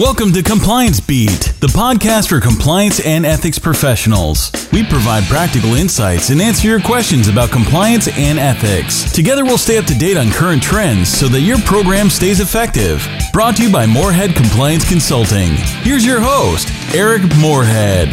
Welcome to Compliance Beat, the podcast for compliance and ethics professionals. We provide practical insights and answer your questions about compliance and ethics. Together, we'll stay up to date on current trends so that your program stays effective. Brought to you by Moorhead Compliance Consulting. Here's your host, Eric Moorhead.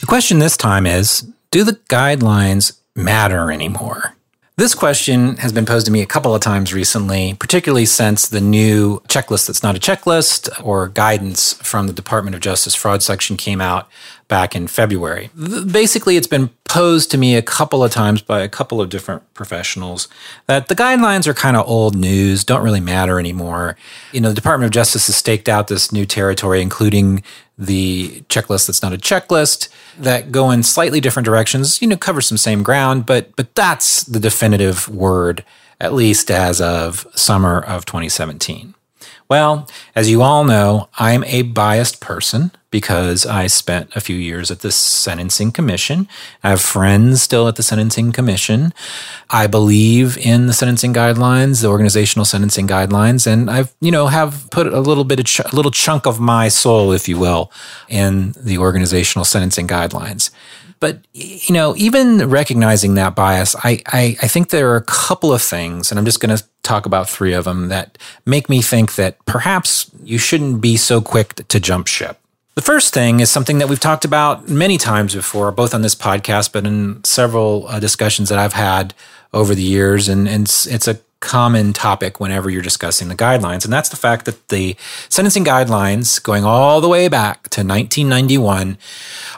The question this time is Do the guidelines matter anymore? This question has been posed to me a couple of times recently, particularly since the new checklist that's not a checklist or guidance from the Department of Justice fraud section came out back in February. Basically, it's been posed to me a couple of times by a couple of different professionals that the guidelines are kind of old news, don't really matter anymore. You know, the Department of Justice has staked out this new territory, including the checklist that's not a checklist that go in slightly different directions, you know, cover some same ground, but but that's the definitive word at least as of summer of 2017. Well, as you all know, I'm a biased person because I spent a few years at the Sentencing Commission. I have friends still at the Sentencing Commission. I believe in the sentencing guidelines, the organizational sentencing guidelines, and I've, you know, have put a little bit of ch- a little chunk of my soul, if you will, in the organizational sentencing guidelines. But you know, even recognizing that bias, I, I, I think there are a couple of things, and I'm just going to talk about three of them that make me think that perhaps you shouldn't be so quick to jump ship. The first thing is something that we've talked about many times before, both on this podcast, but in several uh, discussions that I've had over the years, and, and it's, it's a common topic whenever you're discussing the guidelines. And that's the fact that the sentencing guidelines, going all the way back to 1991,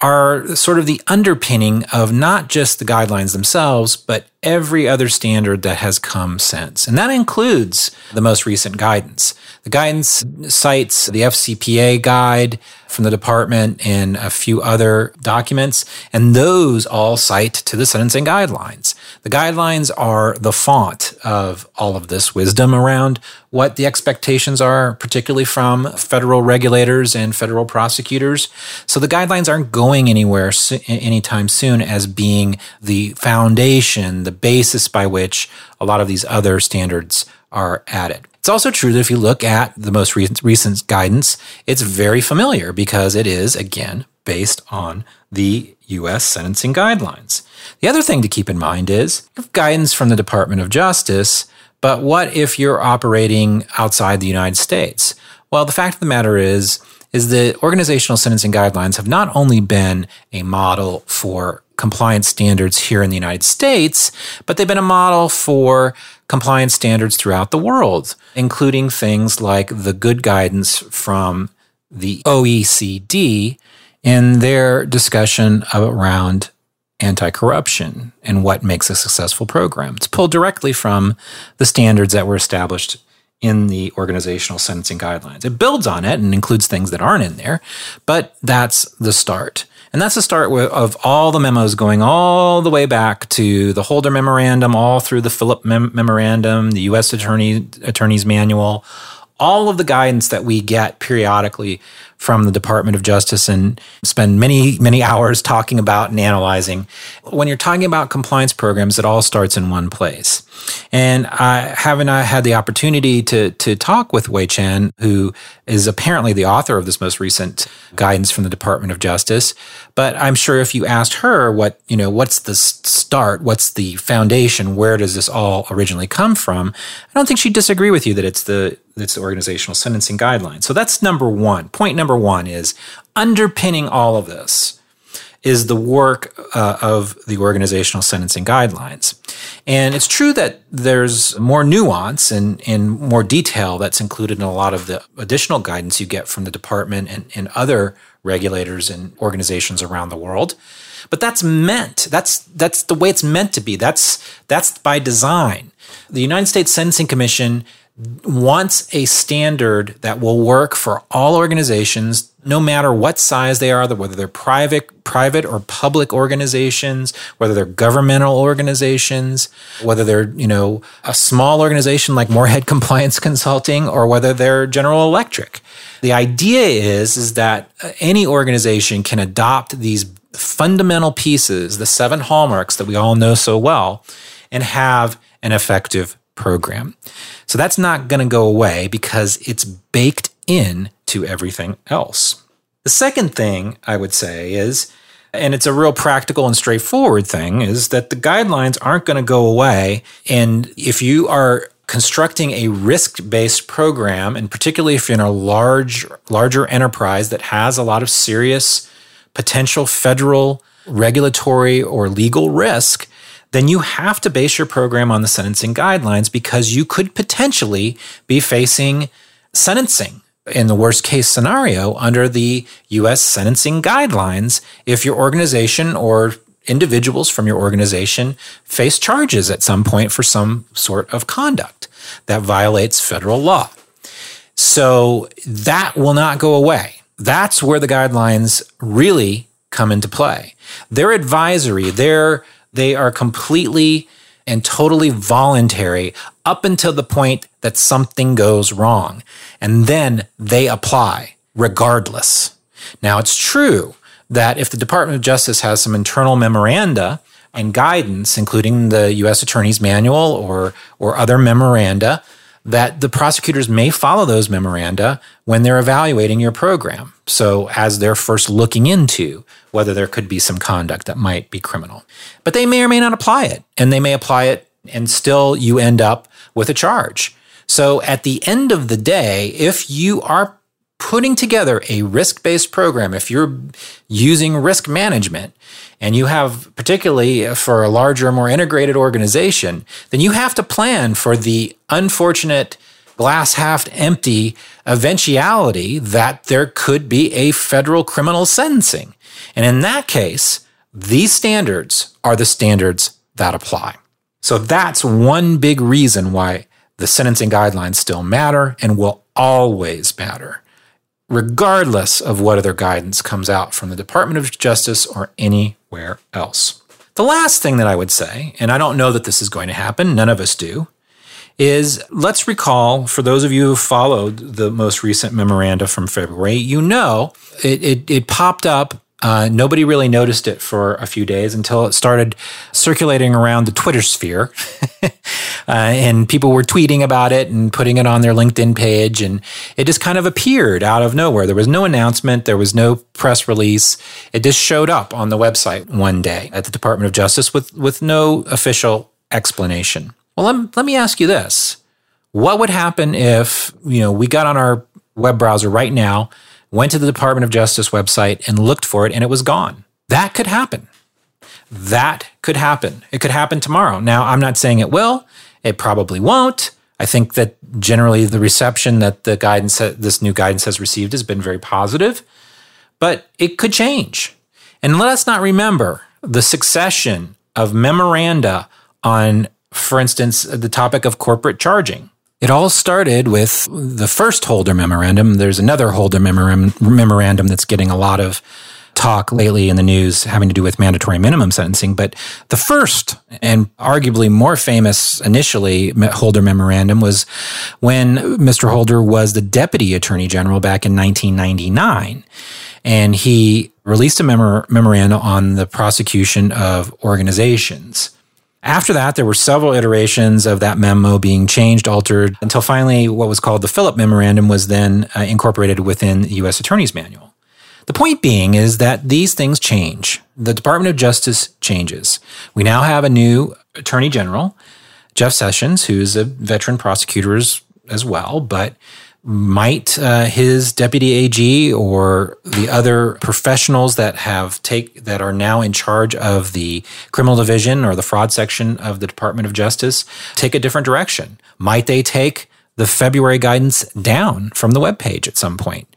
are sort of the underpinning of not just the guidelines themselves, but every other standard that has come since. And that includes the most recent guidance. The guidance cites the FCPA guide from the department and a few other documents, and those all cite to the sentencing guidelines. The guidelines are the font of all of this wisdom around what the expectations are, particularly from federal regulators and federal prosecutors. So the guidelines aren't going anywhere anytime soon as being the foundation, the basis by which a lot of these other standards are added. It's also true that if you look at the most recent, recent guidance, it's very familiar because it is, again, based on the U.S. sentencing guidelines. The other thing to keep in mind is guidance from the Department of Justice, but what if you're operating outside the United States? Well, the fact of the matter is, is that organizational sentencing guidelines have not only been a model for compliance standards here in the United States, but they've been a model for compliance standards throughout the world, including things like the good guidance from the OECD in their discussion around anti corruption and what makes a successful program. It's pulled directly from the standards that were established in the organizational sentencing guidelines. It builds on it and includes things that aren't in there, but that's the start. And that's the start of all the memos going all the way back to the Holder Memorandum, all through the Filip Mem- Memorandum, the U.S. Attorney Attorney's Manual, all of the guidance that we get periodically from the Department of Justice and spend many, many hours talking about and analyzing. When you're talking about compliance programs, it all starts in one place. And I haven't I had the opportunity to to talk with Hui Chen, who is apparently the author of this most recent guidance from the Department of Justice. But I'm sure if you asked her what, you know, what's the start, what's the foundation, where does this all originally come from? I don't think she'd disagree with you that it's the it's the organizational sentencing guidelines. So that's number one. Point number one is underpinning all of this is the work uh, of the organizational sentencing guidelines. And it's true that there's more nuance and, and more detail that's included in a lot of the additional guidance you get from the department and, and other regulators and organizations around the world. But that's meant. That's that's the way it's meant to be. That's that's by design. The United States Sentencing Commission wants a standard that will work for all organizations no matter what size they are whether they're private private or public organizations whether they're governmental organizations whether they're you know a small organization like Moorhead Compliance Consulting or whether they're General Electric. The idea is is that uh, any organization can adopt these fundamental pieces the seven hallmarks that we all know so well and have an effective program. So that's not going to go away because it's baked in to everything else. The second thing I would say is, and it's a real practical and straightforward thing, is that the guidelines aren't going to go away. And if you are constructing a risk-based program, and particularly if you're in a large, larger enterprise that has a lot of serious potential federal regulatory or legal risk, then you have to base your program on the sentencing guidelines because you could potentially be facing sentencing in the worst case scenario under the US sentencing guidelines if your organization or individuals from your organization face charges at some point for some sort of conduct that violates federal law. So that will not go away. That's where the guidelines really come into play. They're advisory, they're they are completely and totally voluntary up until the point that something goes wrong. And then they apply regardless. Now, it's true that if the Department of Justice has some internal memoranda and guidance, including the U.S. Attorney's Manual or, or other memoranda, that the prosecutors may follow those memoranda when they're evaluating your program. So, as they're first looking into whether there could be some conduct that might be criminal. But they may or may not apply it, and they may apply it, and still you end up with a charge. So, at the end of the day, if you are putting together a risk based program, if you're using risk management, and you have, particularly for a larger, more integrated organization, then you have to plan for the unfortunate glass half empty eventuality that there could be a federal criminal sentencing. And in that case, these standards are the standards that apply. So that's one big reason why the sentencing guidelines still matter and will always matter regardless of what other guidance comes out from the Department of Justice or anywhere else. The last thing that I would say, and I don't know that this is going to happen, none of us do, is let's recall for those of you who followed the most recent memoranda from February, you know it, it, it popped up uh, nobody really noticed it for a few days until it started circulating around the Twitter sphere. uh, and people were tweeting about it and putting it on their LinkedIn page. And it just kind of appeared out of nowhere. There was no announcement, there was no press release. It just showed up on the website one day at the Department of Justice with, with no official explanation. Well, let, let me ask you this. What would happen if, you know, we got on our web browser right now went to the Department of Justice website and looked for it and it was gone. That could happen. That could happen. It could happen tomorrow. Now, I'm not saying it will. It probably won't. I think that generally the reception that the guidance, this new guidance has received has been very positive, but it could change. And let us not remember the succession of memoranda on, for instance, the topic of corporate charging. It all started with the first Holder memorandum. There's another Holder memorandum that's getting a lot of talk lately in the news having to do with mandatory minimum sentencing. But the first and arguably more famous initially Holder memorandum was when Mr. Holder was the deputy attorney general back in 1999. And he released a memor- memorandum on the prosecution of organizations. After that, there were several iterations of that memo being changed, altered, until finally what was called the Filip Memorandum was then uh, incorporated within the U.S. Attorney's Manual. The point being is that these things change. The Department of Justice changes. We now have a new Attorney General, Jeff Sessions, who's a veteran prosecutor as well, but might uh, his deputy AG or the other professionals that have take that are now in charge of the criminal division or the fraud section of the Department of Justice take a different direction? Might they take the February guidance down from the web page at some point?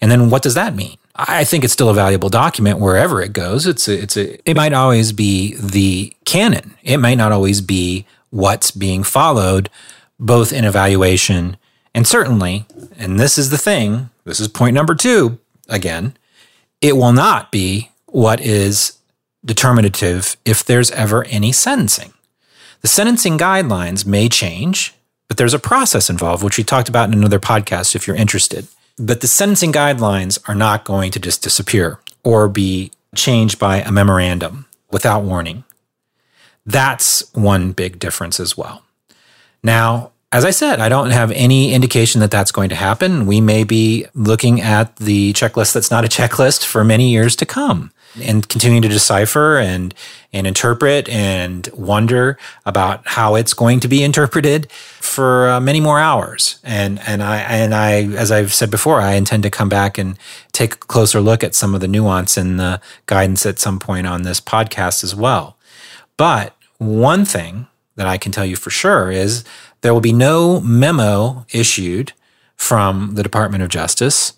And then what does that mean? I think it's still a valuable document wherever it goes. It's a, it's a, it might always be the canon. It might not always be what's being followed, both in evaluation and certainly, and this is the thing, this is point number two again, it will not be what is determinative if there's ever any sentencing. The sentencing guidelines may change, but there's a process involved, which we talked about in another podcast if you're interested. But the sentencing guidelines are not going to just disappear or be changed by a memorandum without warning. That's one big difference as well. Now, as I said, I don't have any indication that that's going to happen. We may be looking at the checklist that's not a checklist for many years to come and continuing to decipher and and interpret and wonder about how it's going to be interpreted for uh, many more hours. And and I and I as I've said before, I intend to come back and take a closer look at some of the nuance in the guidance at some point on this podcast as well. But one thing that I can tell you for sure is there will be no memo issued from the Department of Justice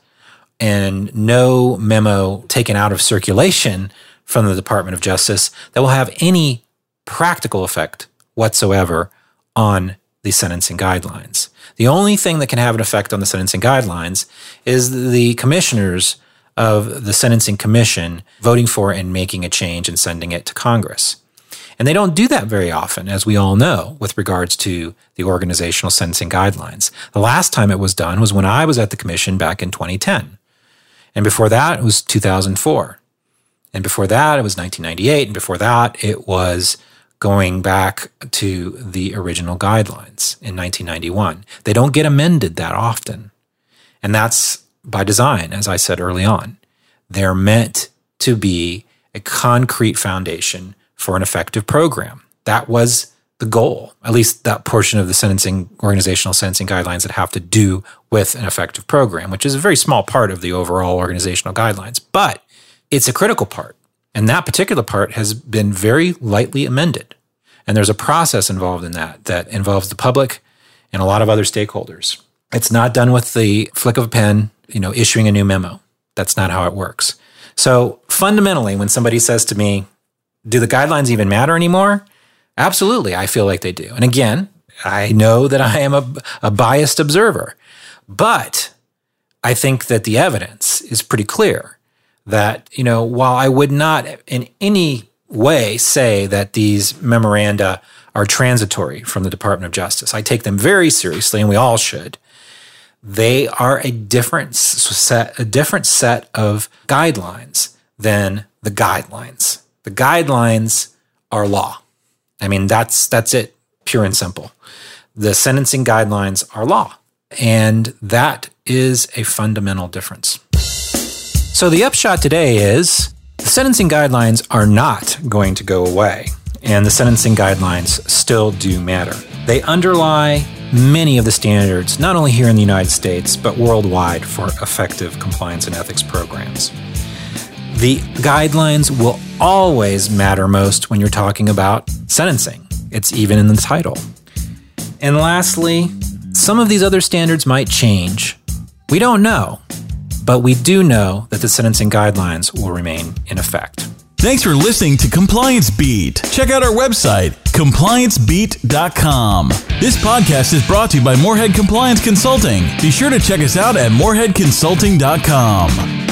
and no memo taken out of circulation from the Department of Justice that will have any practical effect whatsoever on the sentencing guidelines. The only thing that can have an effect on the sentencing guidelines is the commissioners of the Sentencing Commission voting for and making a change and sending it to Congress. And they don't do that very often, as we all know, with regards to the organizational sentencing guidelines. The last time it was done was when I was at the commission back in 2010. And before that, it was 2004. And before that, it was 1998. And before that, it was going back to the original guidelines in 1991. They don't get amended that often. And that's by design, as I said early on. They're meant to be a concrete foundation for an effective program. That was the goal, at least that portion of the sentencing, organizational sentencing guidelines that have to do with an effective program, which is a very small part of the overall organizational guidelines, but it's a critical part. And that particular part has been very lightly amended. And there's a process involved in that that involves the public and a lot of other stakeholders. It's not done with the flick of a pen, you know, issuing a new memo. That's not how it works. So fundamentally, when somebody says to me, do the guidelines even matter anymore? Absolutely, I feel like they do. And again, I know that I am a, a biased observer, but I think that the evidence is pretty clear that, you know, while I would not in any way say that these memoranda are transitory from the Department of Justice, I take them very seriously, and we all should. They are a different set, a different set of guidelines than the guidelines. The guidelines are law. I mean, that's that's it, pure and simple. The sentencing guidelines are law. And that is a fundamental difference. So the upshot today is the sentencing guidelines are not going to go away, and the sentencing guidelines still do matter. They underlie many of the standards, not only here in the United States, but worldwide for effective compliance and ethics programs. The guidelines will always matter most when you're talking about sentencing. It's even in the title. And lastly, some of these other standards might change. We don't know, but we do know that the sentencing guidelines will remain in effect. Thanks for listening to Compliance Beat. Check out our website, compliancebeat.com. This podcast is brought to you by Moorhead Compliance Consulting. Be sure to check us out at moorheadconsulting.com.